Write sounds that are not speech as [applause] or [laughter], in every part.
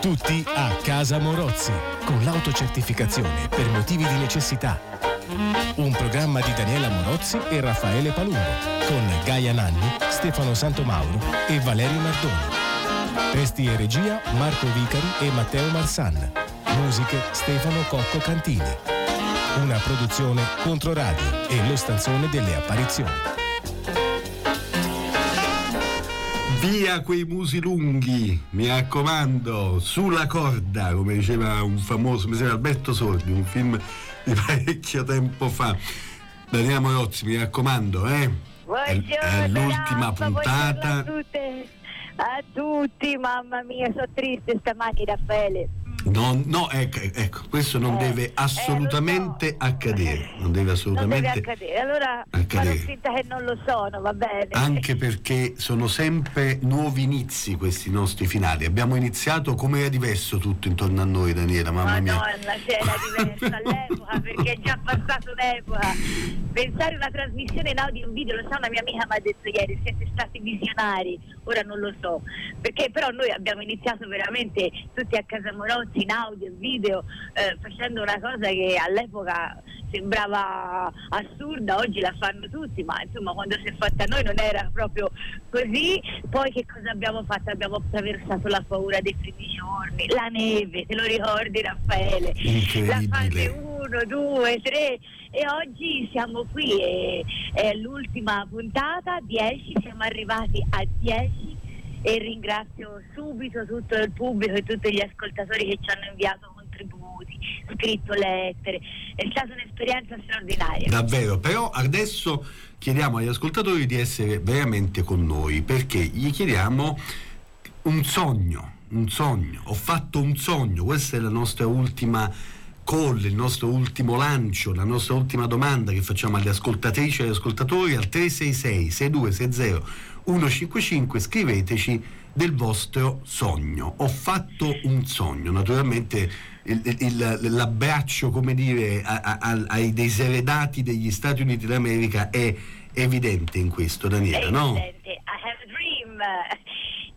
Tutti a Casa Morozzi, con l'autocertificazione per motivi di necessità. Un programma di Daniela Morozzi e Raffaele Palumbo, con Gaia Nanni, Stefano Santomauro e Valerio Nardoni. Testi e regia Marco Vicari e Matteo Marsan. Musiche Stefano Cocco Cantini. Una produzione Controradio e lo stanzone delle apparizioni. Via quei musi lunghi, mi raccomando, sulla corda, come diceva un famoso, mi sembra Alberto Sordi, un film di [laughs] parecchio tempo fa. Daniela Morozzi, mi raccomando, eh? È, è l'ultima puntata. buongiorno A, tutte, a tutti, mamma mia, sono triste stamani Raffaele. Non- no, ecco, ecco, questo non Eh, deve eh, assolutamente lo so. accadere. Non deve Non assolutamente deve accadere, allora accadere. finta che non lo sono, va bene. Anche perché sono sempre nuovi inizi questi nostri finali. Abbiamo iniziato come era diverso tutto intorno a noi, Daniela, mamma mia. Madonna, c'era diversa [laughs] all'epoca perché è già passata un'epoca. Pensare una trasmissione in audio in video, lo sa una mia amica mi ha detto ieri, siete stati visionari, ora non lo so, perché però noi abbiamo iniziato veramente tutti a casa Morozzi in audio e video, eh, facendo una cosa che all'epoca sembrava assurda, oggi la fanno tutti, ma insomma quando si è fatta noi non era proprio così. Poi che cosa abbiamo fatto? Abbiamo attraversato la paura dei primi giorni, la neve, te lo ricordi Raffaele? La fase 1, 2, 3 e oggi siamo qui e è l'ultima puntata, 10, siamo arrivati a 10 e ringrazio subito tutto il pubblico e tutti gli ascoltatori che ci hanno inviato contributi, scritto lettere, è stata un'esperienza straordinaria. Davvero, però adesso chiediamo agli ascoltatori di essere veramente con noi perché gli chiediamo un sogno, un sogno. Ho fatto un sogno, questa è la nostra ultima call, il nostro ultimo lancio, la nostra ultima domanda che facciamo alle ascoltatrici e agli ascoltatori al 366 6260 155 scriveteci del vostro sogno. Ho fatto un sogno, naturalmente il- il- l'abbraccio, come dire, a- a- ai diseredati degli Stati Uniti d'America è evidente in questo, Daniela, È no? evidente, I have a dream.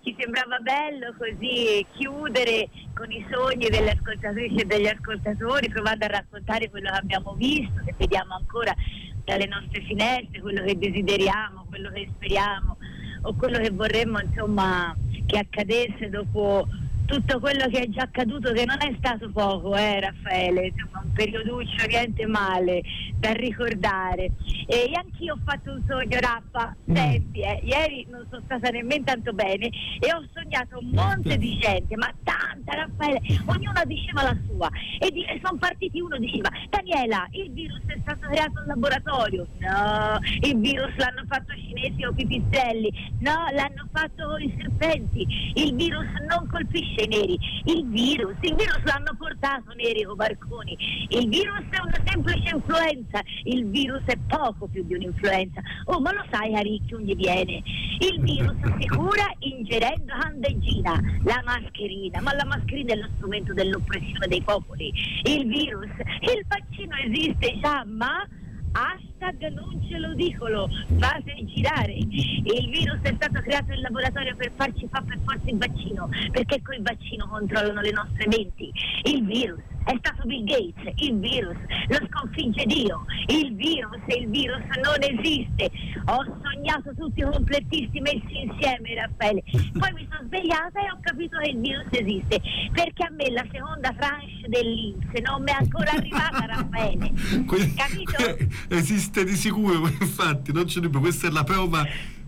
Ci sembrava bello così chiudere con i sogni delle ascoltatrici e degli ascoltatori, provando a raccontare quello che abbiamo visto, che vediamo ancora dalle nostre finestre, quello che desideriamo, quello che speriamo o quello che vorremmo insomma che accadesse dopo tutto quello che è già accaduto, che non è stato poco, eh Raffaele, insomma un perioduccio niente male da ricordare. E anch'io ho fatto un sogno, Raffa, Mm. senti, eh, ieri non sono stata nemmeno tanto bene e ho sognato un monte di gente, ma tanta Raffaele, ognuna diceva la sua. E, di- sono partiti, uno diceva Daniela, il virus è stato creato in laboratorio, no, il virus l'hanno fatto cinesi o pipistrelli, no, l'hanno fatto i serpenti, il virus non colpisce i neri, il virus, il virus l'hanno portato neri o barconi, il virus è una semplice influenza, il virus è poco più di un'influenza, oh ma lo sai a ricchio gli viene, il virus si cura ingerendo candeggina, la mascherina, ma la mascherina è lo strumento dell'oppressione dei popoli, il virus, il vaccino esiste già, ma hashtag non ce lo dicono, fate girare. Il virus è stato creato in laboratorio per farci fare per forza il vaccino, perché con il vaccino controllano le nostre menti. Il virus è stato Bill Gates, il virus lo sconfigge Dio, il virus e il virus non esiste. Ho sognato tutti i complettisti messi insieme, Raffaele. Poi mi sono svegliata e ho capito che il virus esiste, perché a me la seconda tranche dell'Inps non mi è ancora arrivata, [laughs] Raffaele. Que- Capito? que- esiste di sicuro, [laughs] infatti, non c'è dubbio, questa è la prova,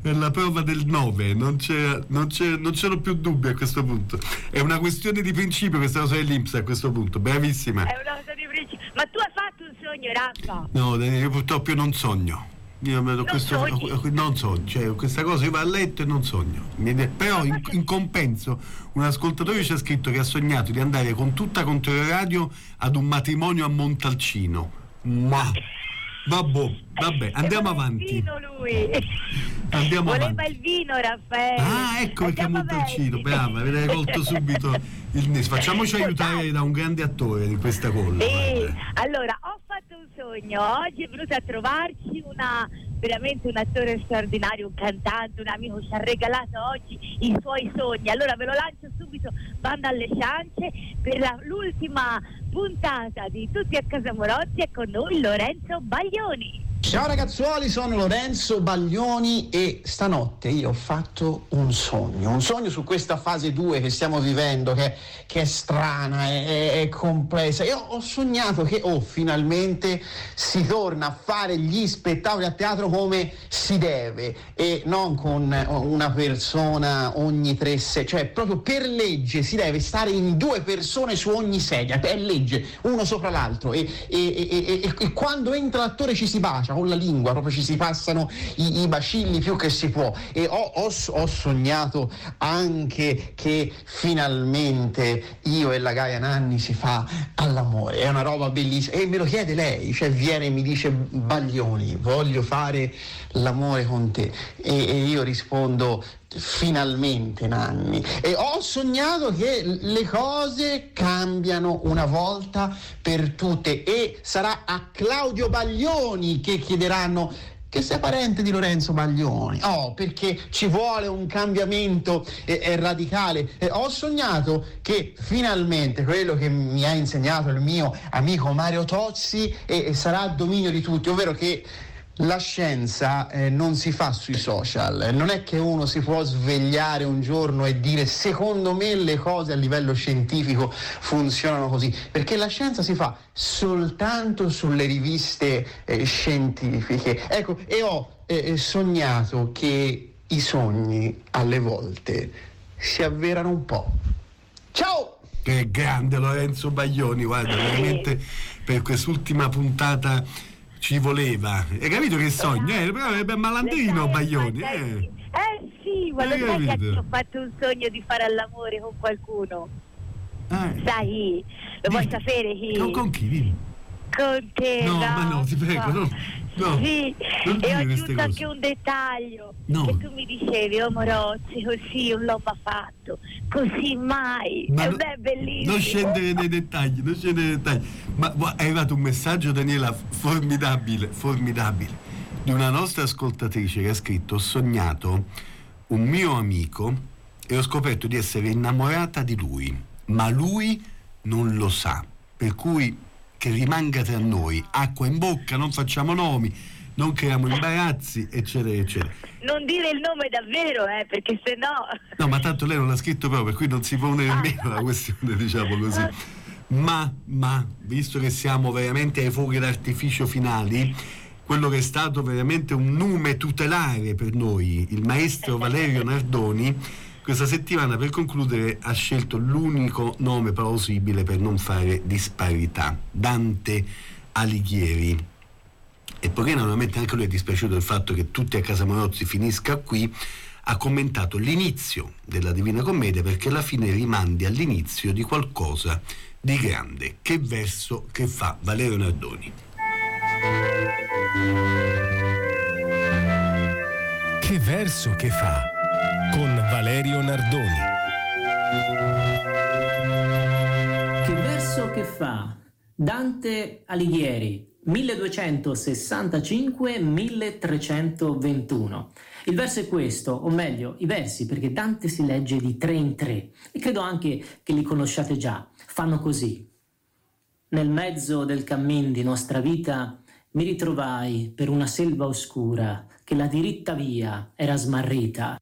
è la prova del 9, non, c'è, non, c'è, non c'erano più dubbi a questo punto. È una questione di principio questa cosa dell'Inps a questo punto, bravissima. È una cosa di principio. Ma tu hai fatto un sogno, Raffa? No, io purtroppo io non sogno. Io me- questo- sogni? non sogno, cioè questa cosa io vado a letto e non sogno. Però in, in compenso un ascoltatore ci ha scritto che ha sognato di andare con tutta contro radio ad un matrimonio a Montalcino. Ma Vabbè, vabbè, andiamo avanti. Vino lui. Andiamo Voleva avanti. il vino, Raffaele. Ah, ecco perché montalcino, avanti. brava, avete colto subito il nesso. Facciamoci aiutare da un grande attore di questa colla. Sì, allora ho fatto un sogno, oggi è venuta a trovarci una veramente un attore straordinario, un cantante, un amico ci ha regalato oggi i suoi sogni. Allora ve lo lancio subito, banda alle ciance per la- l'ultima puntata di Tutti a Casa Morozzi è con noi Lorenzo Baglioni. Ciao ragazzuoli, sono Lorenzo Baglioni e stanotte io ho fatto un sogno, un sogno su questa fase 2 che stiamo vivendo, che, che è strana, è, è- complessa. Io ho sognato che, oh, finalmente si torna a fare gli spettacoli a teatro come si deve e non con una persona ogni tre se, cioè proprio per legge si deve stare in due persone su ogni sedia, è legge, uno sopra l'altro e- e- e- e quando entra l'attore ci si bacia con la lingua, proprio ci si passano i, i bacilli più che si può. E ho, ho ho sognato anche che finalmente io e la Gaia Nanni si fa all'amore, è una roba bellissima. E me lo chiede lei, cioè viene e mi dice Baglioni, voglio fare l'amore con te. E, e io rispondo finalmente Nanni e ho sognato che le cose cambiano una volta per tutte e sarà a Claudio Baglioni che chiederanno che sei parente di Lorenzo Baglioni. Oh, perché ci vuole un cambiamento eh, eh, radicale. Eh, ho sognato che finalmente quello che mi ha insegnato il mio amico Mario Tozzi eh, eh, sarà dominio di tutti, ovvero che la scienza eh, non si fa sui social, non è che uno si può svegliare un giorno e dire secondo me le cose a livello scientifico funzionano così, perché la scienza si fa soltanto sulle riviste eh, scientifiche. Ecco, e ho eh, sognato che i sogni alle volte si avverano un po'. Ciao! Che grande Lorenzo Baglioni, guarda, veramente per quest'ultima puntata ci voleva. Hai capito che sogno? Eh, però è malandrino Baglioni, eh. Eh sì, ma lo sai che ho fatto un sogno di fare all'amore con qualcuno. Eh. Sai, lo vuoi Dimmi. sapere chi? Con, con chi? Con te. No, ma no, ti prego, no, no. Sì, e ho aggiunto anche un dettaglio. No. Che tu mi dicevi, oh Morozzi, così non l'ho mai fatto. Così mai. Ma e no- è bellissimo. Non scendere nei dettagli, non scendere nei dettagli. Ma è arrivato un messaggio, Daniela, formidabile, formidabile, di una nostra ascoltatrice che ha scritto: Ho sognato un mio amico e ho scoperto di essere innamorata di lui, ma lui non lo sa. Per cui che rimanga tra noi, acqua in bocca, non facciamo nomi, non creiamo imbarazzi, eccetera, eccetera. Non dire il nome davvero, eh, perché se no... No, ma tanto lei non l'ha scritto proprio, per cui non si pone nemmeno la questione, [laughs] diciamo così. Ma, ma, visto che siamo veramente ai fuochi d'artificio finali, quello che è stato veramente un nume tutelare per noi, il maestro Valerio Nardoni, questa settimana per concludere ha scelto l'unico nome plausibile per non fare disparità, Dante Alighieri. E poiché naturalmente anche lui è dispiaciuto del fatto che tutti a Casa Morozzi finisca qui, ha commentato l'inizio della Divina Commedia perché alla fine rimandi all'inizio di qualcosa di grande. Che verso che fa Valerio Nardoni? Che verso che fa? Con Valerio Nardoni. Che verso che fa? Dante Alighieri, 1265-1321. Il verso è questo, o meglio, i versi, perché Dante si legge di tre in tre, e credo anche che li conosciate già. Fanno così. Nel mezzo del cammin di nostra vita mi ritrovai per una selva oscura che la diritta via era smarrita.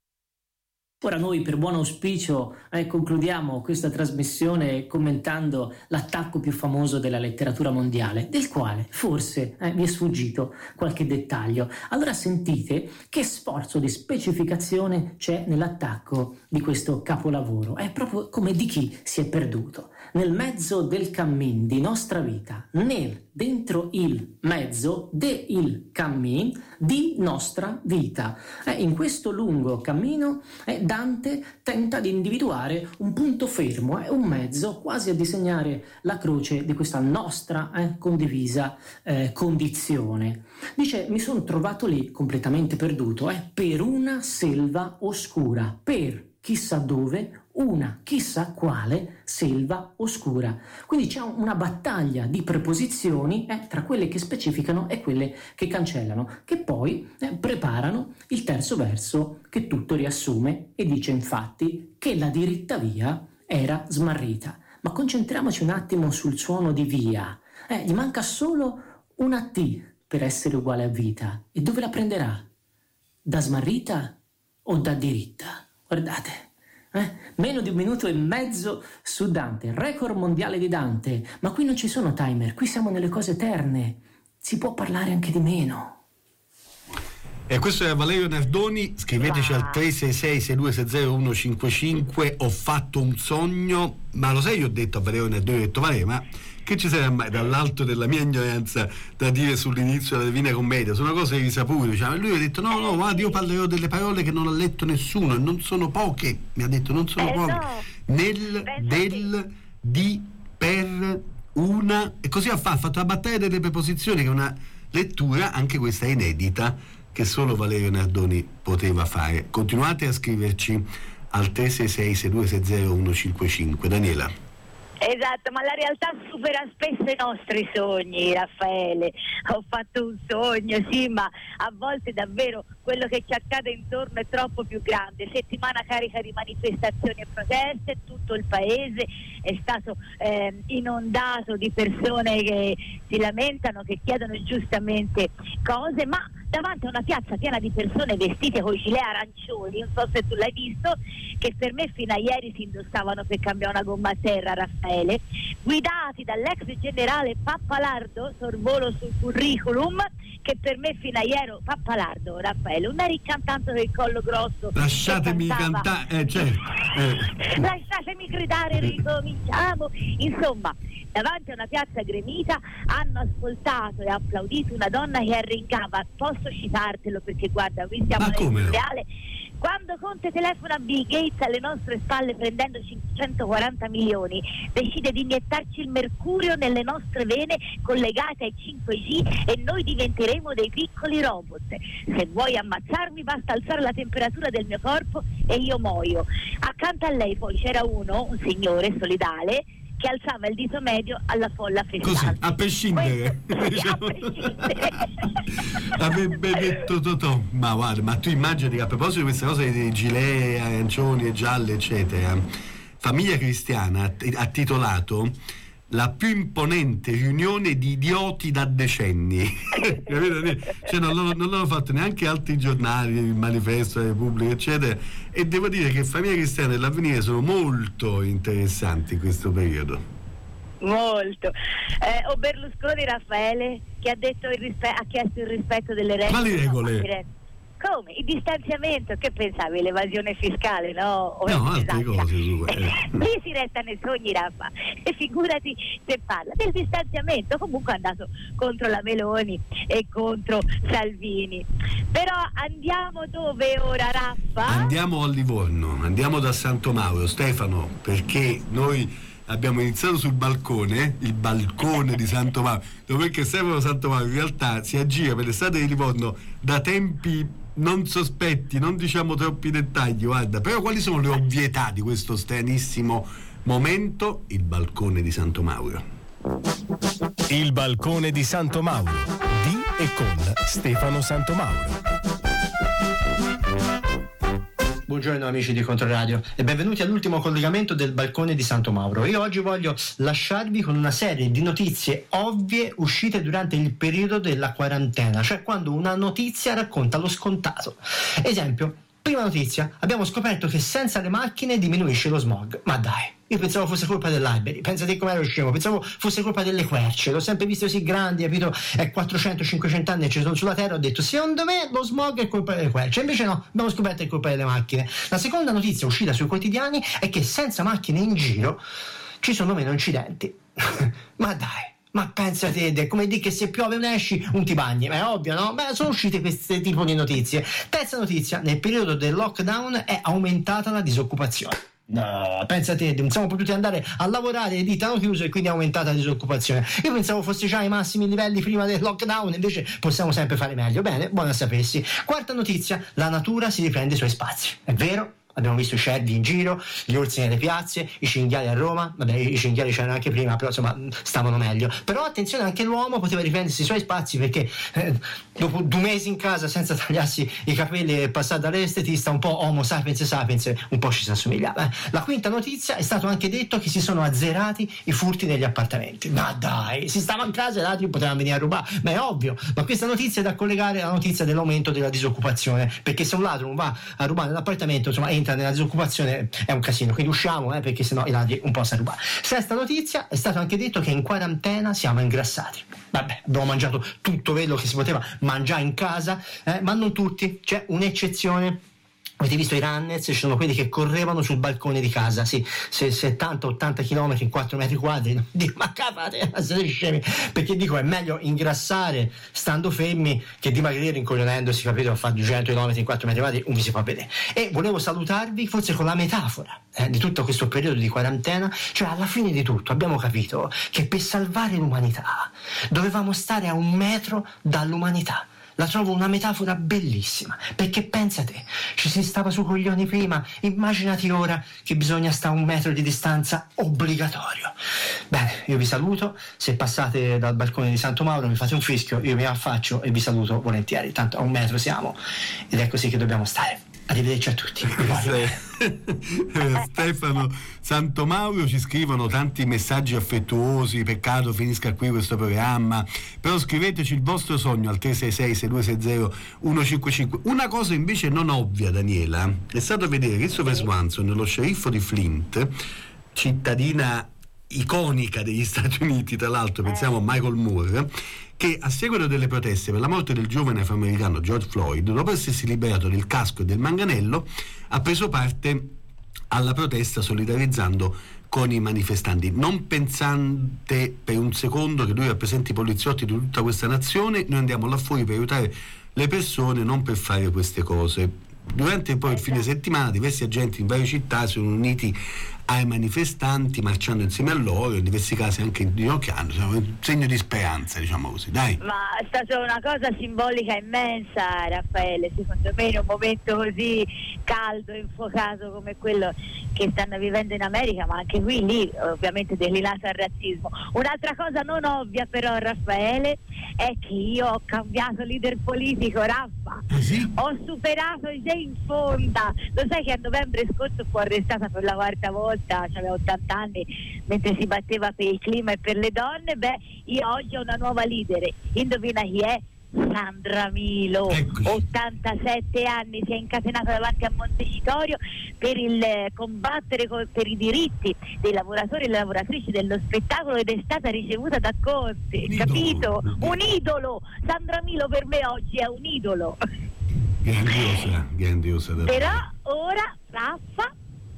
Ora noi per buon auspicio eh, concludiamo questa trasmissione commentando l'attacco più famoso della letteratura mondiale, del quale forse eh, vi è sfuggito qualche dettaglio. Allora sentite che sforzo di specificazione c'è nell'attacco di questo capolavoro. È proprio come di chi si è perduto. Nel mezzo del cammin di nostra vita, nel, dentro il mezzo de il cammin di nostra vita. Eh, in questo lungo cammino eh, Dante tenta di individuare un punto fermo eh, un mezzo quasi a disegnare la croce di questa nostra eh, condivisa eh, condizione. Dice mi sono trovato lì completamente perduto eh, per una selva oscura, per chissà dove, una chissà quale selva oscura. Quindi c'è una battaglia di preposizioni eh, tra quelle che specificano e quelle che cancellano, che poi eh, preparano il terzo verso che tutto riassume e dice infatti che la diritta via era smarrita. Ma concentriamoci un attimo sul suono di via. Eh, gli manca solo una T per essere uguale a vita. E dove la prenderà? Da smarrita o da diritta? Guardate, eh? meno di un minuto e mezzo su Dante, record mondiale di Dante, ma qui non ci sono timer, qui siamo nelle cose eterne, si può parlare anche di meno. E questo è Valerio Nardoni, scriveteci al 366 6260 155 ho fatto un sogno, ma lo sai io ho detto a Valerio Nardoni, ho detto Valerio ma che ci sarà mai dall'alto della mia ignoranza da dire sull'inizio della Divina Commedia? Sono cose risapute. Diciamo. E lui ha detto: No, no, guarda, io parlerò delle parole che non ha letto nessuno, e non sono poche. Mi ha detto: Non sono eh, poche. No. Nel, del, di, per, una. E così ha fatto, ha fatto la battaglia delle preposizioni, che è una lettura, anche questa inedita, che solo Valerio Nardoni poteva fare. Continuate a scriverci al 366 6260 155. Daniela. Esatto, ma la realtà supera spesso i nostri sogni, Raffaele. Ho fatto un sogno, sì, ma a volte davvero quello che ci accade intorno è troppo più grande. Settimana carica di manifestazioni e proteste, tutto il paese è stato eh, inondato di persone che si lamentano, che chiedono giustamente cose, ma davanti a una piazza piena di persone vestite con i gilet arancioni, non so se tu l'hai visto, che per me fino a ieri si indossavano per cambiare una gomma a terra, Raffaele, guidati dall'ex generale Pappalardo, sorvolo sul curriculum, che per me fino a ieri, Pappalardo, Raffaele, non eri cantante del collo grosso. Lasciatemi cantare, eh, certo. Eh. Lasciatemi gridare, ricominciamo. Insomma, davanti a una piazza gremita hanno ascoltato e applaudito una donna che arringava. Posso citartelo perché guarda, qui siamo nel reale. Quando Conte telefona a Bill Gates alle nostre spalle prendendo 540 milioni, decide di iniettarci il mercurio nelle nostre vene collegate ai 5G e noi diventeremo dei piccoli robot. Se vuoi ammazzarmi basta alzare la temperatura del mio corpo e io muoio. Accanto a lei poi c'era uno, un signore solidale, che alzava il dito medio alla folla festante. Così, a prescindere. Questo, Avrebbe detto Totò. Ma guarda, ma tu immagini che a proposito di queste cose dei gilet arancioni e gialli, eccetera, Famiglia Cristiana ha titolato la più imponente riunione di idioti da decenni. [laughs] cioè, non, l'hanno, non, l'hanno, fatto neanche altri giornali, il manifesto, la Repubblica, eccetera. E devo dire che Famiglia Cristiana e l'avvenire sono molto interessanti in questo periodo. Molto. Eh, o Berlusconi Raffaele che ha, rispe- ha chiesto il rispetto delle regole. Quali regole? Come? Il distanziamento, che pensavi? L'evasione fiscale, no? O no, altre cose. Eh. Lì [laughs] si resta nei sogni, Raffa. E figurati se parla del distanziamento. Comunque è andato contro la Meloni e contro Salvini. Però andiamo dove ora, Raffa? Andiamo a Livorno, andiamo da Santo Mauro. Stefano, perché noi abbiamo iniziato sul balcone, il balcone di Santo Mauro, dove Stefano Santo Mauro in realtà si aggira per le strade di Livorno da tempi non sospetti, non diciamo troppi dettagli, guarda, però quali sono le ovvietà di questo stranissimo momento? Il balcone di Santo Mauro. Il balcone di Santo Mauro, di e con Stefano Santo Mauro. Buongiorno amici di Controradio e benvenuti all'ultimo collegamento del balcone di Santo Mauro. Io oggi voglio lasciarvi con una serie di notizie ovvie uscite durante il periodo della quarantena, cioè quando una notizia racconta lo scontato. Esempio, Prima notizia, abbiamo scoperto che senza le macchine diminuisce lo smog. Ma dai, io pensavo fosse colpa dell'Alberi, pensate come ero scemo, pensavo fosse colpa delle querce, l'ho sempre visto così grandi, capito? È 400-500 anni che ci sono sulla Terra, ho detto secondo me lo smog è colpa delle querce, invece no, abbiamo scoperto che è colpa delle macchine. La seconda notizia uscita sui quotidiani è che senza macchine in giro ci sono meno incidenti. [laughs] Ma dai, Ma pensa te, come di che se piove non esci, un ti bagni, ma è ovvio, no? Beh, sono uscite queste tipo di notizie. Terza notizia, nel periodo del lockdown è aumentata la disoccupazione. No, pensa te, non siamo potuti andare a lavorare, le dita hanno chiuso e quindi è aumentata la disoccupazione. Io pensavo fosse già ai massimi livelli prima del lockdown, invece possiamo sempre fare meglio. Bene, buona sapessi. Quarta notizia, la natura si riprende i suoi spazi. È vero? Abbiamo visto i cervi in giro, gli orsi nelle piazze, i cinghiali a Roma, vabbè i cinghiali c'erano anche prima, però insomma stavano meglio. Però attenzione, anche l'uomo poteva riprendersi i suoi spazi perché eh, dopo due mesi in casa senza [laughs] tagliarsi i capelli e passare dall'estetista, un po' homo sapiens sapiens, un po' ci si assomigliava. La quinta notizia è stato anche detto che si sono azzerati i furti negli appartamenti. Ma dai, si stava in casa e altri potevano venire a rubare, ma è ovvio. Ma questa notizia è da collegare alla notizia dell'aumento della disoccupazione, perché se un ladro non va a rubare nell'appartamento, insomma, entra nella disoccupazione è un casino, quindi usciamo eh, perché sennò i ladri un po' si rubare. Sesta notizia, è stato anche detto che in quarantena siamo ingrassati. Vabbè, abbiamo mangiato tutto quello che si poteva mangiare in casa, eh, ma non tutti, c'è un'eccezione Avete visto i runners? Ci sono quelli che correvano sul balcone di casa, sì, 70-80 km in 4 metri quadri. [laughs] Dico, ma capate, siete scemi. Perché dico, è meglio ingrassare stando fermi che dimagrire incoglionendosi, capito? A fare 200 km in 4 metri quadri, un vi si fa vedere. E volevo salutarvi forse con la metafora eh, di tutto questo periodo di quarantena, cioè alla fine di tutto abbiamo capito che per salvare l'umanità dovevamo stare a un metro dall'umanità la trovo una metafora bellissima, perché pensate, ci si stava su coglioni prima, immaginati ora che bisogna stare a un metro di distanza obbligatorio. Bene, io vi saluto, se passate dal balcone di Santo Mauro mi fate un fischio, io mi affaccio e vi saluto volentieri, tanto a un metro siamo ed è così che dobbiamo stare. Arrivederci a tutti. [laughs] Stefano Santomauro ci scrivono tanti messaggi affettuosi, peccato finisca qui questo programma, però scriveteci il vostro sogno al 366-6260-155. Una cosa invece non ovvia, Daniela, è stato vedere Christopher Swanson, lo sceriffo di Flint, cittadina iconica degli [laughs] Stati Uniti, tra l'altro pensiamo a Michael Moore, che a seguito delle proteste per la morte del giovane afroamericano George Floyd, dopo essersi liberato del casco e del manganello, ha preso parte alla protesta solidarizzando con i manifestanti, non pensante per un secondo che lui rappresenti i poliziotti di tutta questa nazione, noi andiamo là fuori per aiutare le persone, non per fare queste cose. Durante poi il fine settimana diversi agenti in varie città si sono uniti ai manifestanti marciando insieme a loro, in diversi casi anche inginocchiando, un segno di speranza, diciamo così, dai. Ma è stata una cosa simbolica immensa, Raffaele, secondo me in un momento così caldo, infuocato come quello che stanno vivendo in America, ma anche qui lì ovviamente declinato al razzismo. Un'altra cosa non ovvia però, Raffaele, è che io ho cambiato leader politico, Raffa. Ah, sì? Ho superato Jane Fonda. Lo sai che a novembre scorso fu arrestata per la quarta volta? Volta, aveva 80 anni, mentre si batteva per il clima e per le donne, beh, io oggi ho una nuova leader. Indovina chi è? Sandra Milo, Eccoci. 87 anni, si è incatenata davanti a Montecitorio per il eh, combattere co- per i diritti dei lavoratori e le lavoratrici dello spettacolo ed è stata ricevuta da Conte, Un idolo. capito? Un idolo! Sandra Milo per me oggi è un idolo. Grandiosa, grandiosa. davvero. Però ora, Raffa,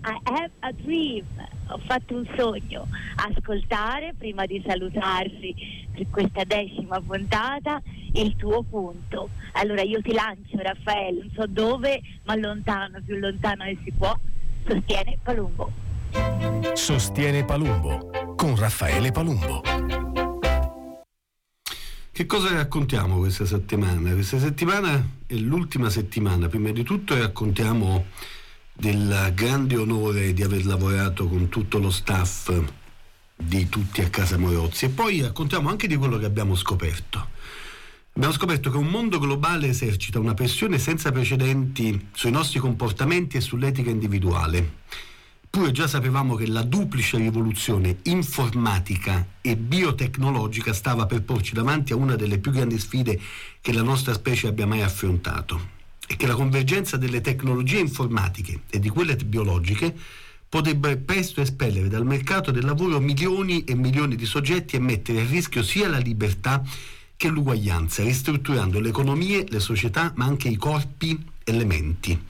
I have a dream, ho fatto un sogno, ascoltare prima di salutarsi per questa decima puntata il tuo punto. Allora io ti lancio Raffaele, non so dove, ma lontano, più lontano che si può, sostiene Palumbo. Sostiene Palumbo con Raffaele Palumbo. Che cosa raccontiamo questa settimana? Questa settimana è l'ultima settimana, prima di tutto raccontiamo del grande onore di aver lavorato con tutto lo staff di tutti a casa Morozzi e poi raccontiamo anche di quello che abbiamo scoperto. Abbiamo scoperto che un mondo globale esercita una pressione senza precedenti sui nostri comportamenti e sull'etica individuale. Pure già sapevamo che la duplice rivoluzione informatica e biotecnologica stava per porci davanti a una delle più grandi sfide che la nostra specie abbia mai affrontato e che la convergenza delle tecnologie informatiche e di quelle biologiche potrebbe presto espellere dal mercato del lavoro milioni e milioni di soggetti e mettere a rischio sia la libertà che l'uguaglianza, ristrutturando le economie, le società, ma anche i corpi e le menti.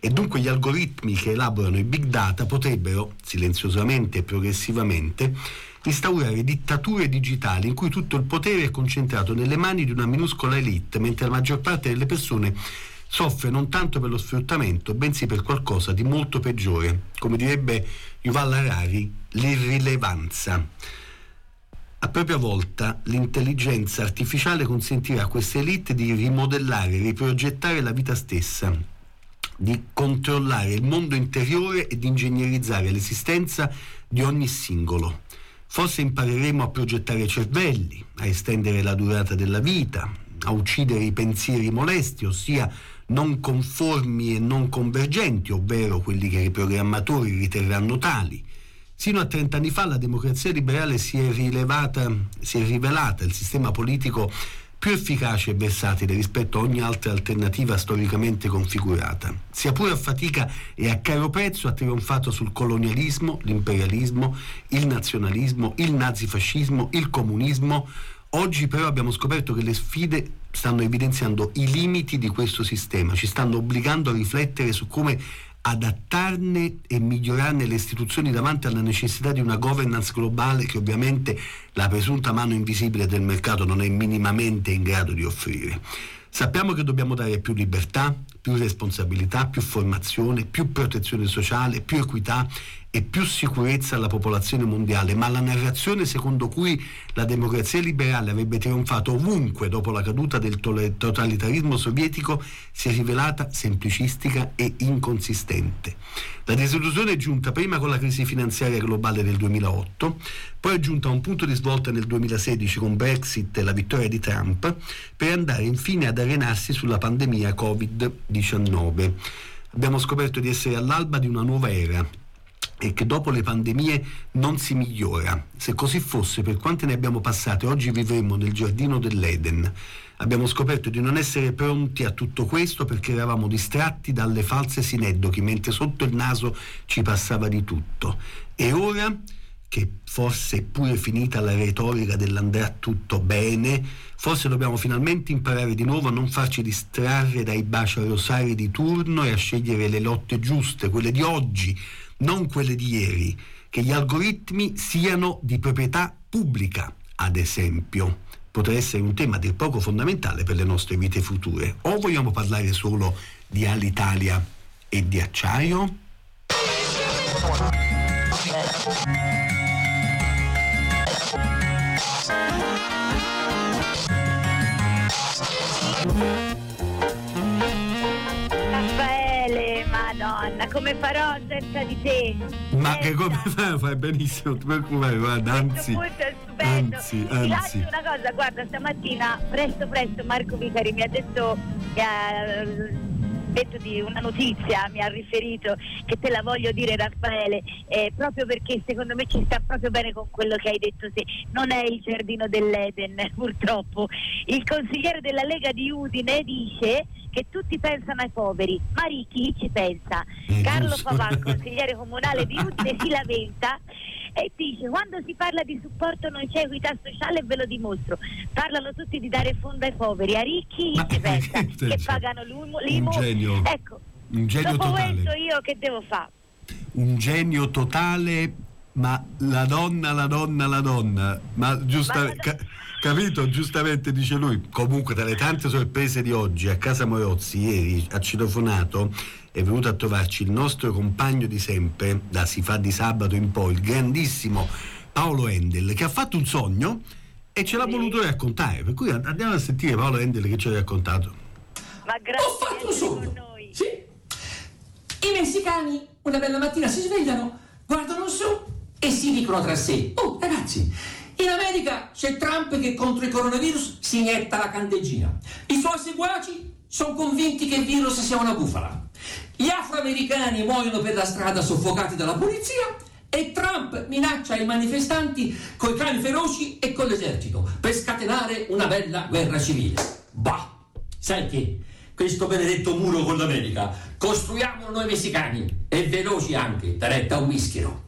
E dunque gli algoritmi che elaborano i big data potrebbero, silenziosamente e progressivamente, instaurare dittature digitali in cui tutto il potere è concentrato nelle mani di una minuscola elite, mentre la maggior parte delle persone soffre non tanto per lo sfruttamento, bensì per qualcosa di molto peggiore, come direbbe Yuval Harari, l'irrilevanza. A propria volta, l'intelligenza artificiale consentirà a queste elite di rimodellare, riprogettare la vita stessa, di controllare il mondo interiore e di ingegnerizzare l'esistenza di ogni singolo. Forse impareremo a progettare cervelli, a estendere la durata della vita, a uccidere i pensieri molesti, ossia non conformi e non convergenti, ovvero quelli che i programmatori riterranno tali. Sino a 30 anni fa la democrazia liberale si è, rilevata, si è rivelata il sistema politico più efficace e versatile rispetto a ogni altra alternativa storicamente configurata. Sia pure a fatica e a caro prezzo ha trionfato sul colonialismo, l'imperialismo, il nazionalismo, il nazifascismo, il comunismo. Oggi però abbiamo scoperto che le sfide stanno evidenziando i limiti di questo sistema, ci stanno obbligando a riflettere su come adattarne e migliorarne le istituzioni davanti alla necessità di una governance globale che ovviamente la presunta mano invisibile del mercato non è minimamente in grado di offrire. Sappiamo che dobbiamo dare più libertà, più responsabilità, più formazione, più protezione sociale, più equità e più sicurezza alla popolazione mondiale, ma la narrazione secondo cui la democrazia liberale avrebbe trionfato ovunque dopo la caduta del totalitarismo sovietico si è rivelata semplicistica e inconsistente. La disillusione è giunta prima con la crisi finanziaria globale del 2008, poi è giunta a un punto di svolta nel 2016 con Brexit e la vittoria di Trump, per andare infine ad arenarsi sulla pandemia Covid-19. Abbiamo scoperto di essere all'alba di una nuova era, e che dopo le pandemie non si migliora. Se così fosse, per quante ne abbiamo passate, oggi vivremmo nel giardino dell'Eden. Abbiamo scoperto di non essere pronti a tutto questo perché eravamo distratti dalle false sineddochi, mentre sotto il naso ci passava di tutto. E ora che forse è pure finita la retorica dell'andrà tutto bene, forse dobbiamo finalmente imparare di nuovo a non farci distrarre dai baciarosari di turno e a scegliere le lotte giuste, quelle di oggi, non quelle di ieri, che gli algoritmi siano di proprietà pubblica, ad esempio. Potrà essere un tema del poco fondamentale per le nostre vite future. O vogliamo parlare solo di Alitalia e di acciaio? Madonna, come farò senza di te? Ma senza. che come fai? Fai benissimo, ti preoccupare, guarda, anzi. Questo è stupendo. Anzi, anzi. Una cosa, guarda, stamattina, presto presto, Marco Vicari mi ha detto che ha detto di una notizia, mi ha riferito che te la voglio dire Raffaele, eh, proprio perché secondo me ci sta proprio bene con quello che hai detto te. Non è il giardino dell'Eden, [laughs] purtroppo. Il consigliere della Lega di Udine dice che tutti pensano ai poveri, ma ricchi ci pensa. Eh, Carlo. Pavan, [laughs] consigliere comunale di Udine, si lamenta e dice quando si parla di supporto non c'è equità sociale ve lo dimostro parlano tutti di dare fondo ai poveri a ricchi Ma- ci pensa [laughs] che pagano l'umo, un genio. ecco Un genio dopo totale. questo io che devo fare un genio totale, ma la donna, la donna, la donna. Ma giusta, Ma la ca- capito? Giustamente dice lui. Comunque, tra le tante sorprese di oggi, a casa Morozzi, ieri ha citofonato, è venuto a trovarci il nostro compagno di sempre, da si fa di sabato in poi, il grandissimo Paolo Endel, che ha fatto un sogno e ce l'ha Sì. voluto raccontare. Per cui andiamo a sentire Paolo Endel che ci ha raccontato. ma grazie Ho fatto un sogno. Sì. I messicani una bella mattina si svegliano, guardano su e si dicono tra sé: Oh, ragazzi, in America c'è Trump che contro il coronavirus si inietta la candeggina. I suoi seguaci sono convinti che il virus sia una bufala. Gli afroamericani muoiono per la strada soffocati dalla polizia e Trump minaccia i manifestanti coi cani feroci e con l'esercito per scatenare una bella guerra civile. Bah, che questo benedetto muro con l'America costruiamolo noi messicani e veloci anche, da retta un mischero.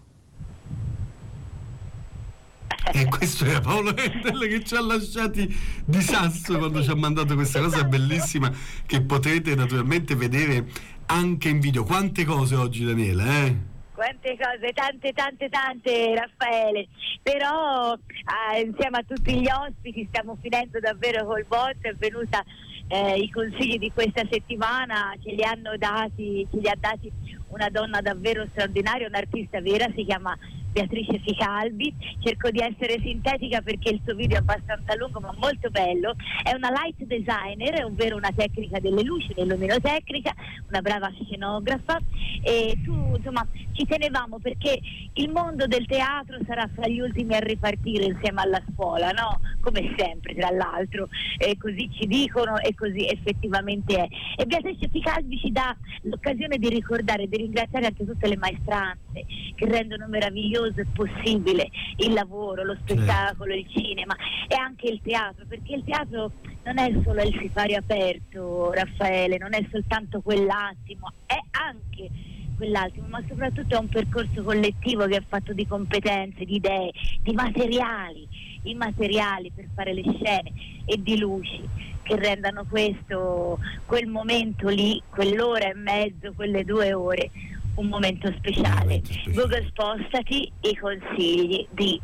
E questo era Paolo Endel che ci ha lasciati di sasso quando ci ha mandato questa cosa bellissima che potrete naturalmente vedere anche in video. Quante cose oggi Daniela, eh? quante cose, tante, tante, tante, Raffaele. Però eh, insieme a tutti gli ospiti stiamo finendo davvero col botto, è venuta eh, i consigli di questa settimana, ce li hanno dati, ce li ha dati una donna davvero straordinaria, un'artista vera, si chiama Beatrice Ficalbi, cerco di essere sintetica perché il suo video è abbastanza lungo ma molto bello, è una light designer, ovvero una tecnica delle luci, dell'illuminotecnica, una brava scenografa e tu insomma ci tenevamo perché il mondo del teatro sarà fra gli ultimi a ripartire insieme alla scuola, no? Come sempre tra l'altro, e così ci dicono e così effettivamente è. E Beatrice Ficalbi ci dà l'occasione di ricordare e di ringraziare anche tutte le maestranze che rendono meraviglioso meraviglioso e possibile il lavoro, lo spettacolo, il cinema e anche il teatro, perché il teatro non è solo il sipario aperto, Raffaele, non è soltanto quell'attimo, è anche quell'attimo, ma soprattutto è un percorso collettivo che è fatto di competenze, di idee, di materiali, i materiali per fare le scene e di luci che rendano questo, quel momento lì, quell'ora e mezzo, quelle due ore un momento speciale. Google spostati i consigli di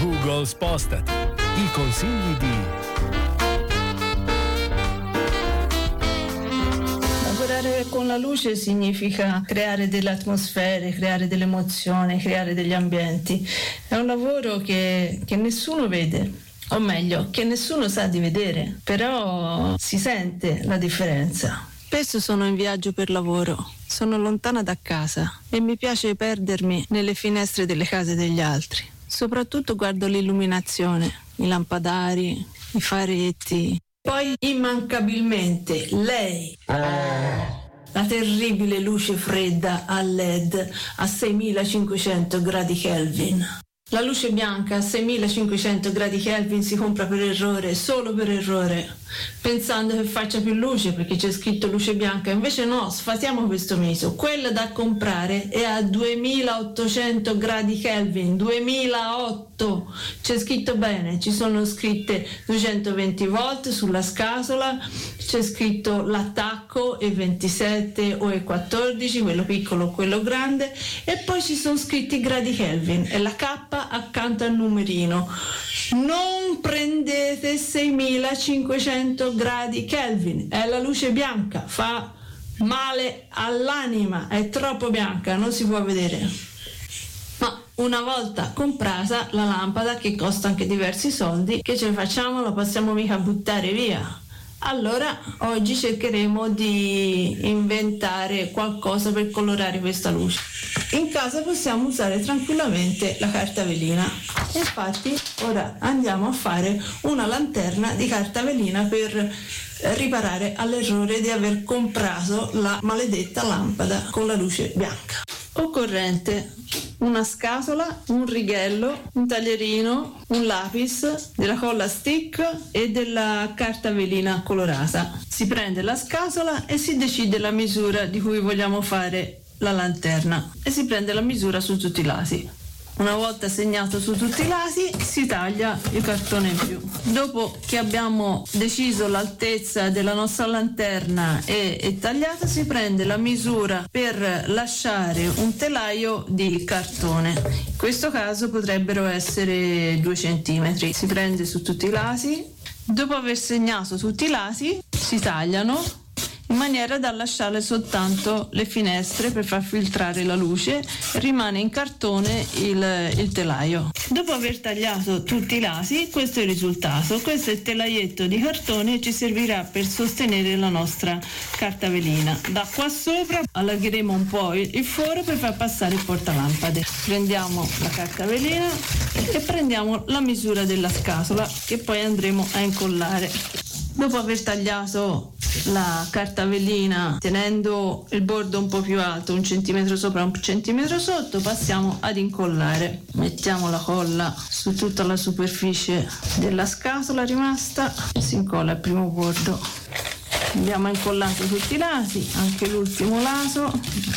Google spostati i consigli di Lavorare con la luce significa creare delle atmosfere, creare delle emozioni, creare degli ambienti. È un lavoro che, che nessuno vede o meglio, che nessuno sa di vedere, però si sente la differenza. Spesso sono in viaggio per lavoro, sono lontana da casa e mi piace perdermi nelle finestre delle case degli altri. Soprattutto guardo l'illuminazione, i lampadari, i faretti. Poi immancabilmente lei. La terribile luce fredda a LED a 6500 gradi Kelvin. La luce bianca a 6500 gradi Kelvin si compra per errore, solo per errore, pensando che faccia più luce perché c'è scritto luce bianca. Invece no, sfatiamo questo mito. Quella da comprare è a 2800 gradi Kelvin, 2008. C'è scritto bene, ci sono scritte 220 volt sulla scatola, c'è scritto l'attacco e 27 o e 14, quello piccolo o quello grande, e poi ci sono scritti i gradi Kelvin e la K accanto al numerino. Non prendete 6500 gradi Kelvin, è la luce bianca, fa male all'anima, è troppo bianca, non si può vedere. Ma una volta comprata la lampada, che costa anche diversi soldi, che ce facciamo? La possiamo mica buttare via. Allora oggi cercheremo di inventare qualcosa per colorare questa luce. In casa possiamo usare tranquillamente la carta velina. Infatti ora andiamo a fare una lanterna di carta velina per riparare all'errore di aver comprato la maledetta lampada con la luce bianca. Occorrente una scatola, un righello, un taglierino, un lapis, della colla stick e della carta velina colorata. Si prende la scatola e si decide la misura di cui vogliamo fare la lanterna e si prende la misura su tutti i lati. Una volta segnato su tutti i lati si taglia il cartone in più. Dopo che abbiamo deciso l'altezza della nostra lanterna e, e tagliata si prende la misura per lasciare un telaio di cartone. In questo caso potrebbero essere 2 cm. Si prende su tutti i lati. Dopo aver segnato tutti i lati si tagliano in maniera da lasciare soltanto le finestre per far filtrare la luce rimane in cartone il, il, telaio. Dopo aver tagliato tutti i lati, questo è il risultato. Questo è il telaietto di cartone e ci servirà per sostenere la nostra carta velina. Da qua sopra allargheremo un po' il, il foro per far passare il portalampade. Prendiamo la carta velina e prendiamo la misura della scatola che poi andremo a incollare. Dopo aver tagliato la carta velina tenendo il bordo un po' più alto, un centimetro sopra, un centimetro sotto, passiamo ad incollare. Mettiamo la colla su tutta la superficie della scatola rimasta, si incolla il primo bordo. Abbiamo incollato tutti i lati, anche l'ultimo lato,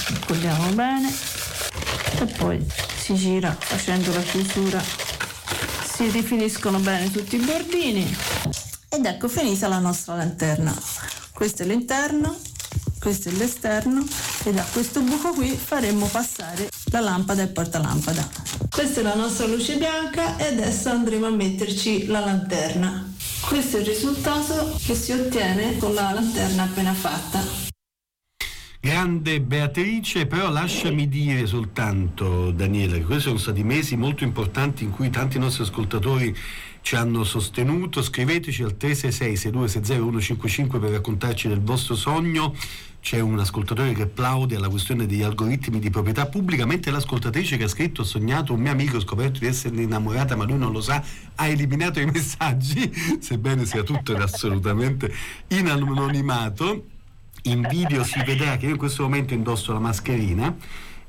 incolliamo bene e poi si gira facendo la chiusura. Si rifiniscono bene tutti i bordini ed ecco finita la nostra lanterna. Questo è l'interno, questo è l'esterno e da questo buco qui faremo passare la lampada e il portalampada. Questa è la nostra luce bianca e adesso andremo a metterci la lanterna. Questo è il risultato che si ottiene con la lanterna appena fatta. Grande Beatrice, però lasciami dire soltanto, Daniela, che questi sono stati mesi molto importanti in cui tanti nostri ascoltatori ci hanno sostenuto. Scriveteci al 366-6260-155 per raccontarci del vostro sogno. C'è un ascoltatore che applaude alla questione degli algoritmi di proprietà pubblica, mentre l'ascoltatrice che ha scritto ho sognato un mio amico, scoperto di essere innamorata, ma lui non lo sa, ha eliminato i messaggi, [laughs] sebbene sia tutto assolutamente in anonimato in video si vedrà che io in questo momento indosso la mascherina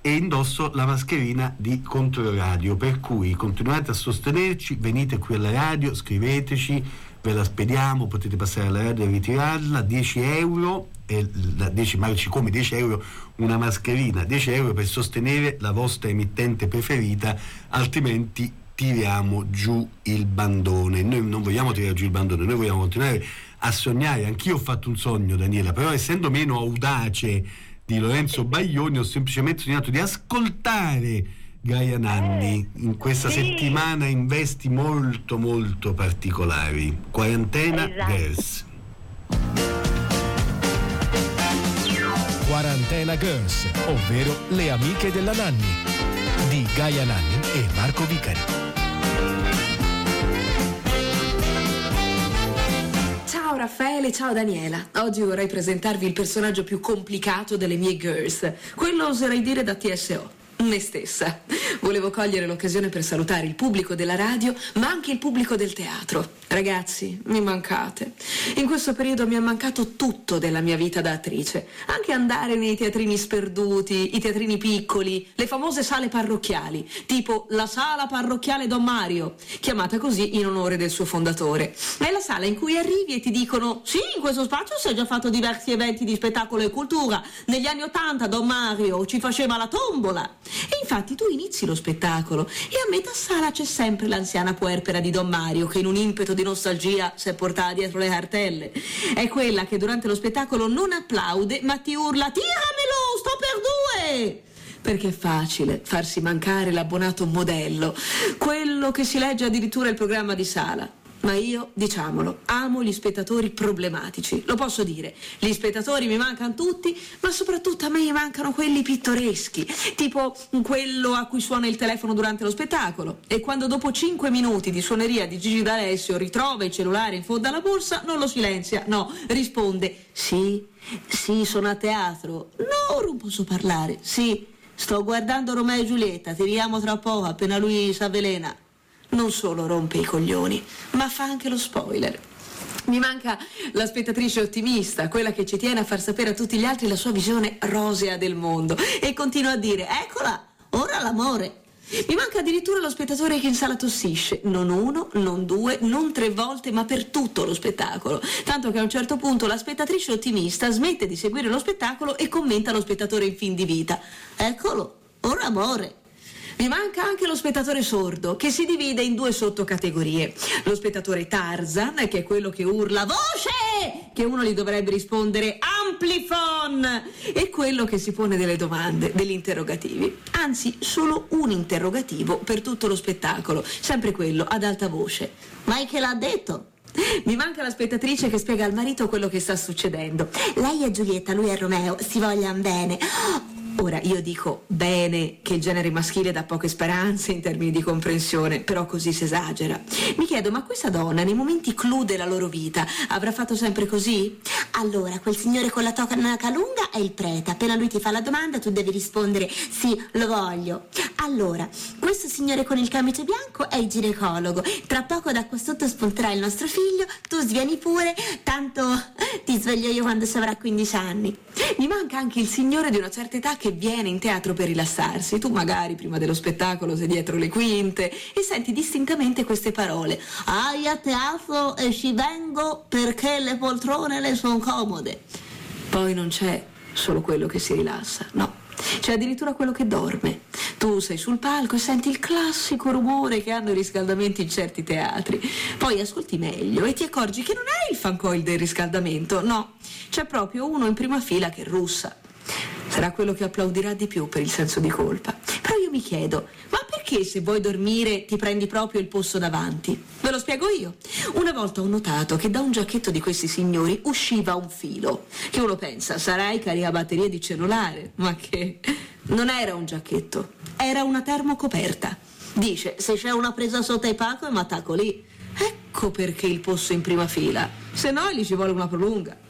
e indosso la mascherina di Controradio, per cui continuate a sostenerci, venite qui alla radio, scriveteci, ve la spediamo, potete passare alla radio e ritirarla, 10 euro, e, 10, marci come 10 euro una mascherina, 10 euro per sostenere la vostra emittente preferita, altrimenti tiriamo giù il bandone. Noi non vogliamo tirare giù il bandone, noi vogliamo continuare a sognare. Anch'io ho fatto un sogno, Daniela, però essendo meno audace di Lorenzo Baglioni, ho semplicemente sognato di ascoltare Gaia Nanni in questa sì. settimana in vesti molto molto particolari. Quarantena Esatto. Girls. Quarantena Girls, ovvero le amiche della Nanni, di Gaia Nanni e Marco Vicari. Raffaele, ciao Daniela. Oggi vorrei presentarvi il personaggio più complicato delle mie girls. Quello oserei dire da TSO. Me stessa. Volevo cogliere l'occasione per salutare il pubblico della radio, ma anche il pubblico del teatro. Ragazzi, mi mancate. In questo periodo mi è mancato tutto della mia vita da attrice. Anche andare nei teatrini sperduti, i teatrini piccoli, le famose sale parrocchiali, tipo la sala parrocchiale Don Mario, chiamata così in onore del suo fondatore. È la sala in cui arrivi e ti dicono: Sì, in questo spazio si è già fatto diversi eventi di spettacolo e cultura. Negli anni Ottanta Don Mario ci faceva la tombola. E infatti tu inizi lo spettacolo e a metà sala c'è sempre l'anziana puerpera di Don Mario che in un impeto di nostalgia si è portata dietro le cartelle. È quella che durante lo spettacolo non applaude ma ti urla tiramelo, sto per due! Perché è facile farsi mancare l'abbonato modello, quello che si legge addirittura il programma di sala. Ma io, diciamolo, amo gli spettatori problematici. Lo posso dire. Gli spettatori mi mancano tutti, ma soprattutto a me mancano quelli pittoreschi, tipo quello a cui suona il telefono durante lo spettacolo. E quando dopo 5 minuti di suoneria di Gigi D'Alessio ritrova il cellulare in fondo alla borsa, non lo silenzia, no, risponde sì, sì, sono a teatro. No, non posso parlare. Sì, sto guardando Romeo e Giulietta, tiriamo tra poco, appena lui s'avvelena non solo rompe i coglioni, ma fa anche lo spoiler. Mi manca la spettatrice ottimista, quella che ci tiene a far sapere a tutti gli altri la sua visione rosea del mondo e continua a dire, eccola, ora l'amore. Mi manca addirittura lo spettatore che in sala tossisce, non uno, non due, non tre volte, ma per tutto lo spettacolo. Tanto che a un certo punto la spettatrice ottimista smette di seguire lo spettacolo e commenta lo spettatore in fin di vita. Eccolo, ora amore. Mi manca anche lo spettatore sordo, che si divide in due sottocategorie. Lo spettatore Tarzan, che è quello che urla voce, che uno gli dovrebbe rispondere amplifon, e quello che si pone delle domande, degli interrogativi. Anzi, solo un interrogativo per tutto lo spettacolo, sempre quello ad alta voce. Ma che l'ha detto? Mi manca la spettatrice che spiega al marito quello che sta succedendo. Lei è Giulietta, lui è Romeo, si vogliano bene. Ora io dico bene che il genere maschile dà poche speranze in termini di comprensione, però così si esagera. Mi chiedo, ma questa donna nei momenti clou della loro vita avrà fatto sempre così? Allora, quel signore con la tonaca lunga è il prete. Appena lui ti fa la domanda, tu devi rispondere sì, lo voglio. Allora, questo signore con il camice bianco è il ginecologo. Tra poco da qua sotto spunterà il nostro figlio, tu svieni pure, tanto ti sveglio io quando si avrà 15 anni. Mi manca anche il signore di una certa età che viene in teatro per rilassarsi. Tu magari prima dello spettacolo sei dietro le quinte e senti distintamente queste parole. Io a teatro e ci vengo perché le poltrone le sono comode. Poi non c'è solo quello che si rilassa, no. C'è addirittura quello che dorme. Tu sei sul palco e senti il classico rumore che hanno i riscaldamenti in certi teatri. Poi ascolti meglio e ti accorgi che non è il fancoil del riscaldamento, no, c'è proprio uno in prima fila che russa. Sarà quello che applaudirà di più per il senso di colpa. Però io mi chiedo, ma perché se vuoi dormire ti prendi proprio il posto davanti? Ve lo spiego io. Una volta ho notato che da un giacchetto di questi signori usciva un filo, che uno pensa, sarai caricabatterie di cellulare, ma che non era un giacchetto, era una termocoperta. Dice, se c'è una presa sotto ai paco, mi attacco lì. Ecco perché il posto in prima fila, se no gli ci vuole una prolunga.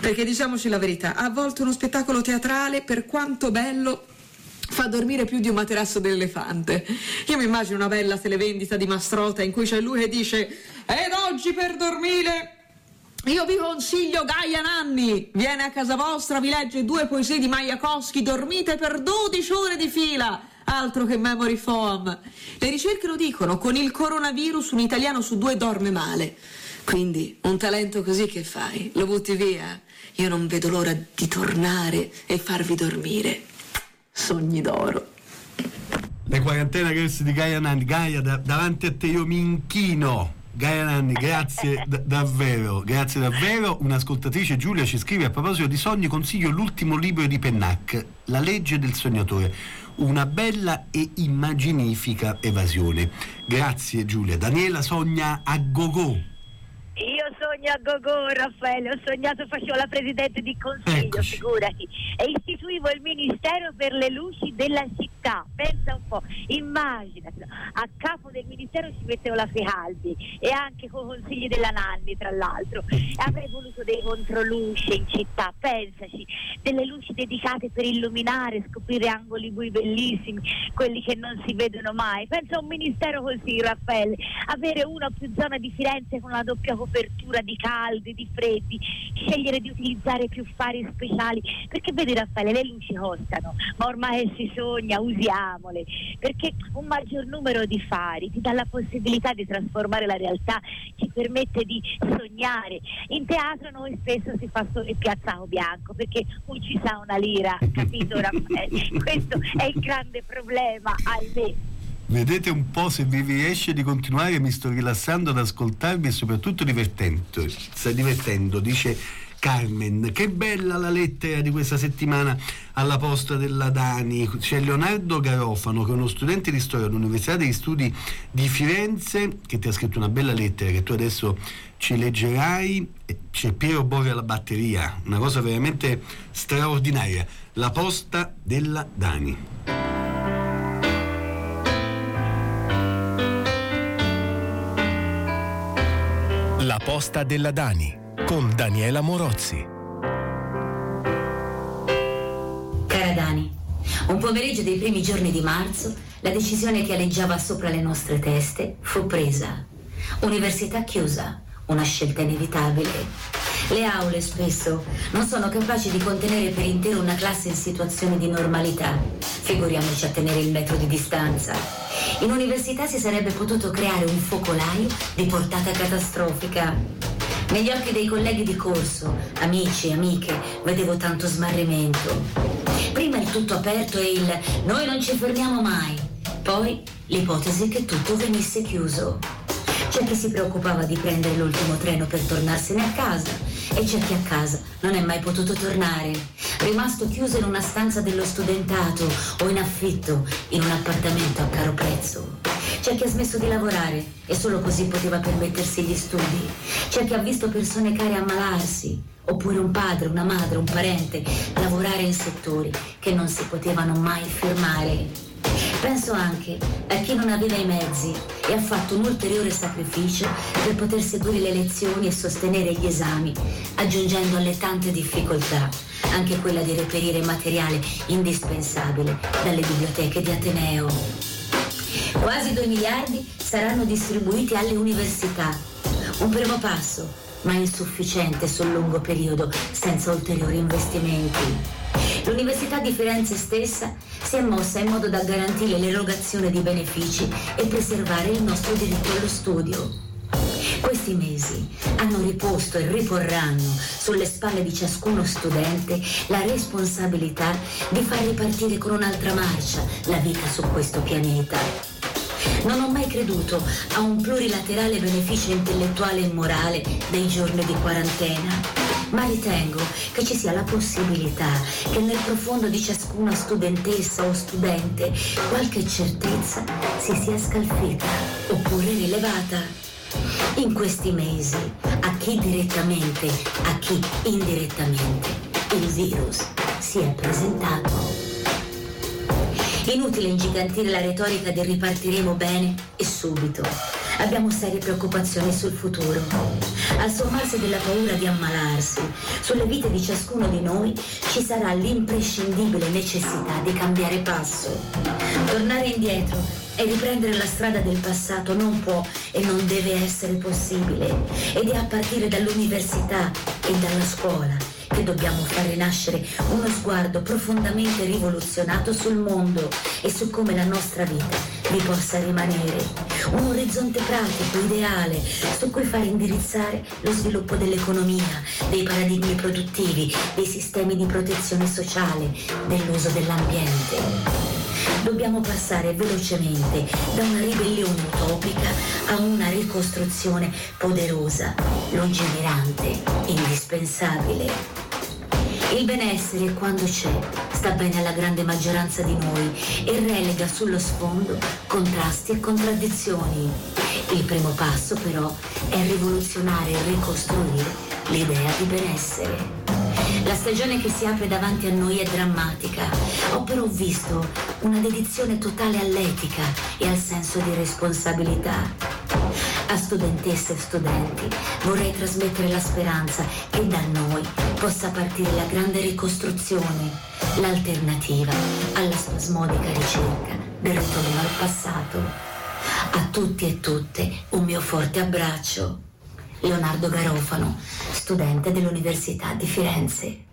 Perché diciamoci la verità, a volte uno spettacolo teatrale, per quanto bello, fa dormire più di un materasso d'elefante. Io mi immagino una bella televendita di Mastrota in cui c'è lui che dice ed oggi per dormire io vi consiglio Gaia Nanni, viene a casa vostra, vi legge due poesie di Majakowski, dormite per 12 ore di fila, altro che memory foam. Le ricerche lo dicono, con il coronavirus un italiano su due dorme male. Quindi un talento così che fai? Lo butti via? Io non vedo l'ora di tornare e farvi dormire. Sogni d'oro. Le quarantena girls di Gaia Nanni. Gaia, da- davanti a te io mi inchino. Gaia Nanni, grazie d- davvero, grazie davvero. Un'ascoltatrice Giulia ci scrive a proposito di sogni, consiglio l'ultimo libro di Pennac, La legge del sognatore. Una bella e immaginifica evasione. Grazie Giulia. Daniela sogna a go-go. Io sogno a Gogò, Raffaele, ho sognato facevo la presidente di consiglio, Eccoci. figurati, e istituivo il ministero per le luci della città. Pensa un po', immaginati, a capo del ministero ci mettevo la Fecaldi e anche con consigli della Nanni, tra l'altro. E avrei voluto dei controluce in città, pensaci, delle luci dedicate per illuminare, scoprire angoli bui bellissimi, quelli che non si vedono mai. Pensa a un ministero così, Raffaele, avere una o più zona di Firenze con una doppia copertura di caldi, di freddi, scegliere di utilizzare più fari speciali, perché vedi Raffaele, le luci costano, ma ormai si sogna, usiamole, perché un maggior numero di fari ti dà la possibilità di trasformare la realtà, ci permette di sognare. In teatro noi spesso si fa solo il piazzato bianco, perché non ci sa una lira, capito Raffaele? [laughs] Questo è il grande problema, ahimè. Vedete un po' se vi riesce di continuare, mi sto rilassando ad ascoltarvi e soprattutto divertendo. Sta divertendo, dice Carmen. Che bella la lettera di questa settimana alla posta della Dani. C'è Leonardo Garofano, che è uno studente di storia all'Università degli Studi di Firenze, che ti ha scritto una bella lettera che tu adesso ci leggerai. C'è Piero Borri alla batteria, una cosa veramente straordinaria. La posta della Dani. La posta della Dani con Daniela Morozzi. Cara Dani, un pomeriggio dei primi giorni di marzo, la decisione che aleggiava sopra le nostre teste fu presa. Università chiusa, una scelta inevitabile. Le aule spesso non sono capaci di contenere per intero una classe in situazione di normalità. Figuriamoci a tenere il metro di distanza. In università si sarebbe potuto creare un focolaio di portata catastrofica. Negli occhi dei colleghi di corso, amici e amiche, vedevo tanto smarrimento. Prima il tutto aperto e il noi non ci fermiamo mai. Poi l'ipotesi che tutto venisse chiuso. C'è chi si preoccupava di prendere l'ultimo treno per tornarsene a casa e c'è chi a casa non è mai potuto tornare, rimasto chiuso in una stanza dello studentato o in affitto in un appartamento a caro prezzo. C'è chi ha smesso di lavorare e solo così poteva permettersi gli studi. C'è chi ha visto persone care ammalarsi, oppure un padre, una madre, un parente lavorare in settori che non si potevano mai fermare. Penso anche a chi non aveva i mezzi e ha fatto un ulteriore sacrificio per poter seguire le lezioni e sostenere gli esami, aggiungendo alle tante difficoltà anche quella di reperire materiale indispensabile dalle biblioteche di Ateneo. Quasi 2 miliardi saranno distribuiti alle università. Un primo passo, ma insufficiente sul lungo periodo, senza ulteriori investimenti. L'Università di Firenze stessa si è mossa in modo da garantire l'erogazione di benefici e preservare il nostro diritto allo studio. Questi mesi hanno riposto e riporranno sulle spalle di ciascuno studente la responsabilità di far ripartire con un'altra marcia la vita su questo pianeta. Non ho mai creduto a un plurilaterale beneficio intellettuale e morale dei giorni di quarantena ma ritengo che ci sia la possibilità che nel profondo di ciascuna studentessa o studente qualche certezza si sia scalfita oppure rilevata. In questi mesi, a chi direttamente, a chi indirettamente, il virus si è presentato. Inutile ingigantire la retorica del ripartiremo bene e subito. Abbiamo serie preoccupazioni sul futuro. Al sommarsi della paura di ammalarsi, sulle vite di ciascuno di noi ci sarà l'imprescindibile necessità di cambiare passo. Tornare indietro e riprendere la strada del passato non può e non deve essere possibile. Ed è a partire dall'università e dalla scuola che dobbiamo far rinascere uno sguardo profondamente rivoluzionato sul mondo e su come la nostra vita vi possa rimanere. Un orizzonte pratico, ideale, su cui far indirizzare lo sviluppo dell'economia, dei paradigmi produttivi, dei sistemi di protezione sociale, dell'uso dell'ambiente. Dobbiamo passare velocemente da una ribellione utopica a una ricostruzione poderosa, lungimirante, indispensabile. Il benessere, quando c'è, sta bene alla grande maggioranza di noi e relega sullo sfondo contrasti e contraddizioni. Il primo passo, però, è rivoluzionare e ricostruire l'idea di benessere. La stagione che si apre davanti a noi è drammatica. Ho però visto una dedizione totale all'etica e al senso di responsabilità. A studentesse e studenti vorrei trasmettere la speranza che da noi possa partire la grande ricostruzione, l'alternativa alla spasmodica ricerca del ritorno al passato. A tutti e tutte un mio forte abbraccio. Leonardo Garofano, studente dell'Università di Firenze.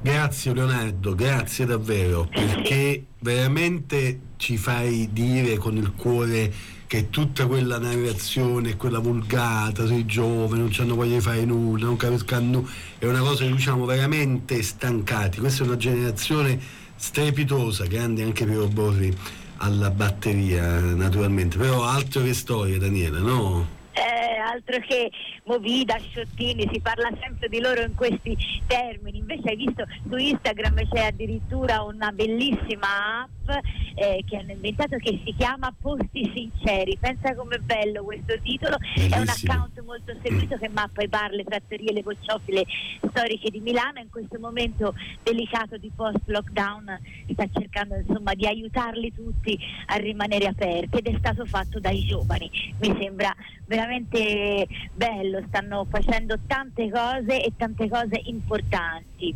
Grazie Leonardo, grazie davvero, perché veramente ci fai dire con il cuore che tutta quella narrazione, quella vulgata sui giovani, non hanno voglia di fare nulla, non capiscono è una cosa che diciamo veramente stancati. Questa è una generazione strepitosa, grande anche Piero Borri alla batteria naturalmente, però altro che storia Daniela, no? Eh, altro che Movida, Sciottini, si parla sempre di loro in questi termini, invece hai visto su Instagram c'è addirittura una bellissima app eh, che hanno inventato che si chiama Posti Sinceri, pensa com'è bello questo titolo, Bellissimo. è un account molto seguito che mappa i bar, le trattorie, le bocciofile storiche di Milano, in questo momento delicato di post lockdown sta cercando insomma di aiutarli tutti a rimanere aperti ed è stato fatto dai giovani, mi sembra veramente bello. Stanno facendo tante cose e tante cose importanti.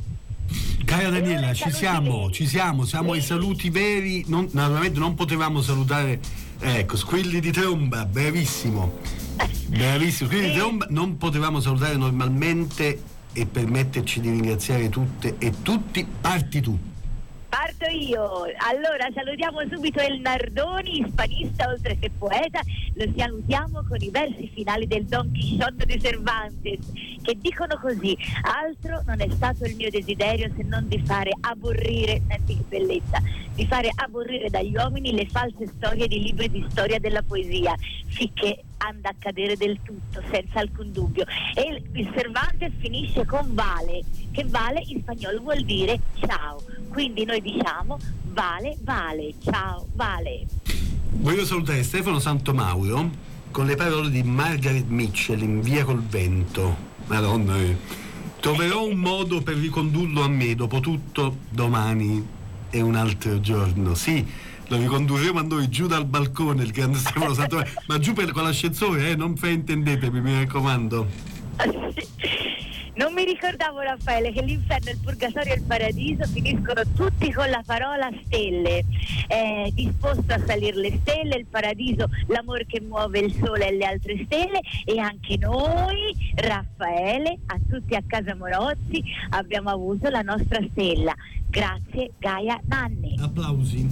Cara Daniela, ci siamo, ci siamo, siamo ai saluti veri, non, naturalmente non potevamo salutare, ecco, squilli di tromba, bravissimo, bravissimo, squilli di tromba, non potevamo salutare normalmente e permetterci di ringraziare tutte e tutti, parti tu. Parto io. Allora salutiamo subito El Nardoni, ispanista oltre che poeta. Lo salutiamo con i versi finali del Don Quixote di Cervantes, che dicono così: altro non è stato il mio desiderio se non di fare aborrire, senti che bellezza, di fare aborrire dagli uomini le false storie di libri di storia della poesia, finché anda a cadere del tutto, senza alcun dubbio. E il Cervantes finisce con vale, che vale in spagnolo vuol dire ciao. Quindi noi diciamo vale, vale, ciao, vale. Voglio salutare Stefano Santomauro con le parole di Margaret Mitchell in Via col vento. Madonna, eh. troverò un modo per ricondurlo a me, dopo tutto domani è un altro giorno. Sì, lo ricondurremo a noi giù dal balcone, il grande Stefano Santomauro, ma giù per, con l'ascensore, eh, non fraintendetemi, mi raccomando. [laughs] Non mi ricordavo Raffaele che l'inferno, il purgatorio e il paradiso finiscono tutti con la parola stelle. È disposto a salire le stelle, il paradiso, l'amore che muove il sole e le altre stelle e anche noi, Raffaele, a tutti a casa Morozzi, abbiamo avuto la nostra stella. Grazie Gaia Nanni. Applausi.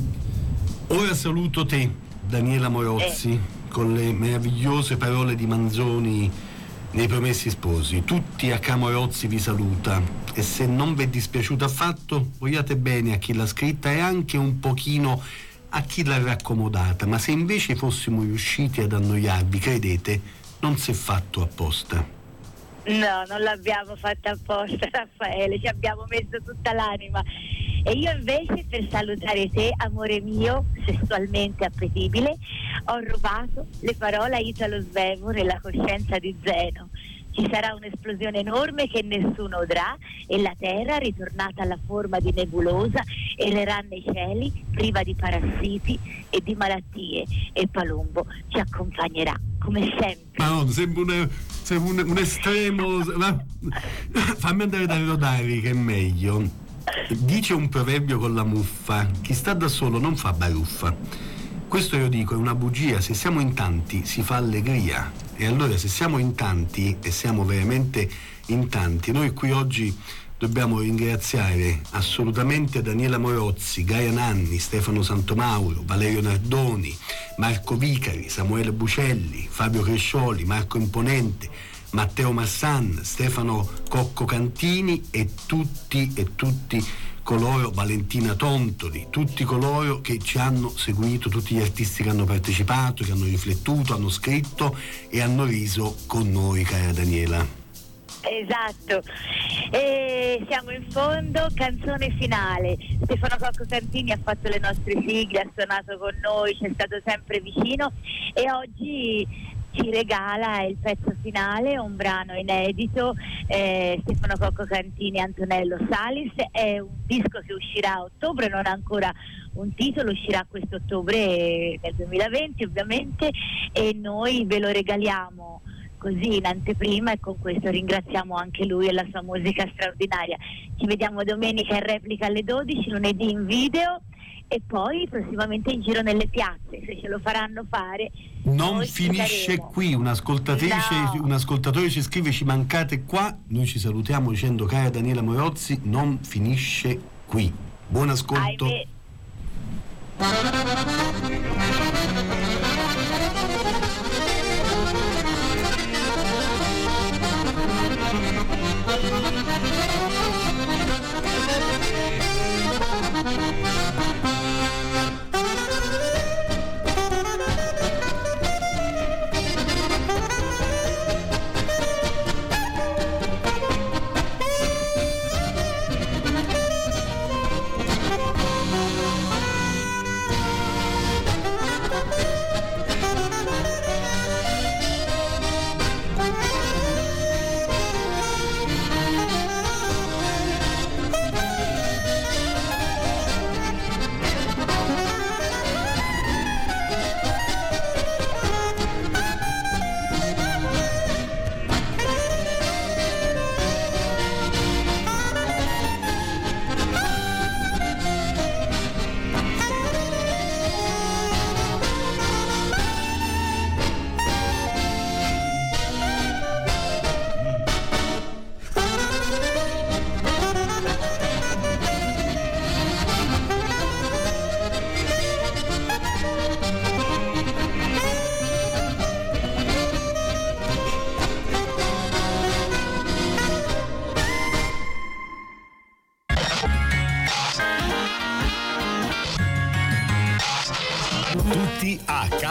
Ora saluto te, Daniela Morozzi, eh. con le meravigliose parole di Manzoni nei Promessi Sposi. Tutti a Camorozzi vi saluta e se non vi è dispiaciuto affatto, vogliate bene a chi l'ha scritta e anche un pochino a chi l'ha raccomodata, ma se invece fossimo riusciti ad annoiarvi, credete, non si è fatto apposta. No, non l'abbiamo fatta apposta, [laughs] Raffaele, ci abbiamo messo tutta l'anima. E io invece per salutare te, amore mio, sessualmente appetibile, ho rubato le parole a Italo Svevo nella coscienza di Zeno. Ci sarà un'esplosione enorme che nessuno udrà e la Terra, ritornata alla forma di nebulosa, errerà nei cieli, priva di parassiti e di malattie. E Palumbo ci accompagnerà, come sempre. Ma no, sembra un, sembra un, un estremo... Ma, fammi andare da Rodari che è meglio. Dice un proverbio con la muffa, chi sta da solo non fa baruffa. Questo io dico è una bugia, se siamo in tanti si fa allegria. E allora se siamo in tanti, e siamo veramente in tanti, noi qui oggi dobbiamo ringraziare assolutamente Daniela Morozzi, Gaia Nanni, Stefano Santomauro, Valerio Nardoni, Marco Vicari, Samuele Bucelli, Fabio Crescioli, Marco Imponente, Matteo Massan, Stefano Cocco Cantini e tutti e tutti coloro, Valentina Tontoli, tutti coloro che ci hanno seguito, tutti gli artisti che hanno partecipato, che hanno riflettuto, hanno scritto e hanno riso con noi, cara Daniela. Esatto, e siamo in fondo, canzone finale. Stefano Cocco Cantini ha fatto le nostre sigle, ha suonato con noi, ci è stato sempre vicino e oggi ci regala il pezzo finale, un brano inedito, eh, Stefano Cocco Cantini e Antonello Salis, è un disco che uscirà a ottobre, non ha ancora un titolo, uscirà questo ottobre del 2020 ovviamente e noi ve lo regaliamo così in anteprima e con questo ringraziamo anche lui e la sua musica straordinaria. Ci vediamo domenica in replica alle 12, lunedì in video e poi prossimamente in giro nelle piazze, se ce lo faranno fare. Non finisce qui, un ascoltatrice, No. un ascoltatore ci scrive ci mancate qua, noi ci salutiamo dicendo cara Daniela Morozzi, non finisce qui. Buon ascolto. Ahimè.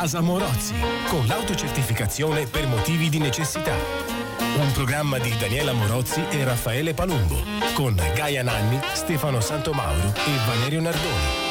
Casa Morozzi, con l'autocertificazione per motivi di necessità. Un programma di Daniela Morozzi e Raffaele Palumbo, con Gaia Nanni, Stefano Santomauro e Valerio Nardoni.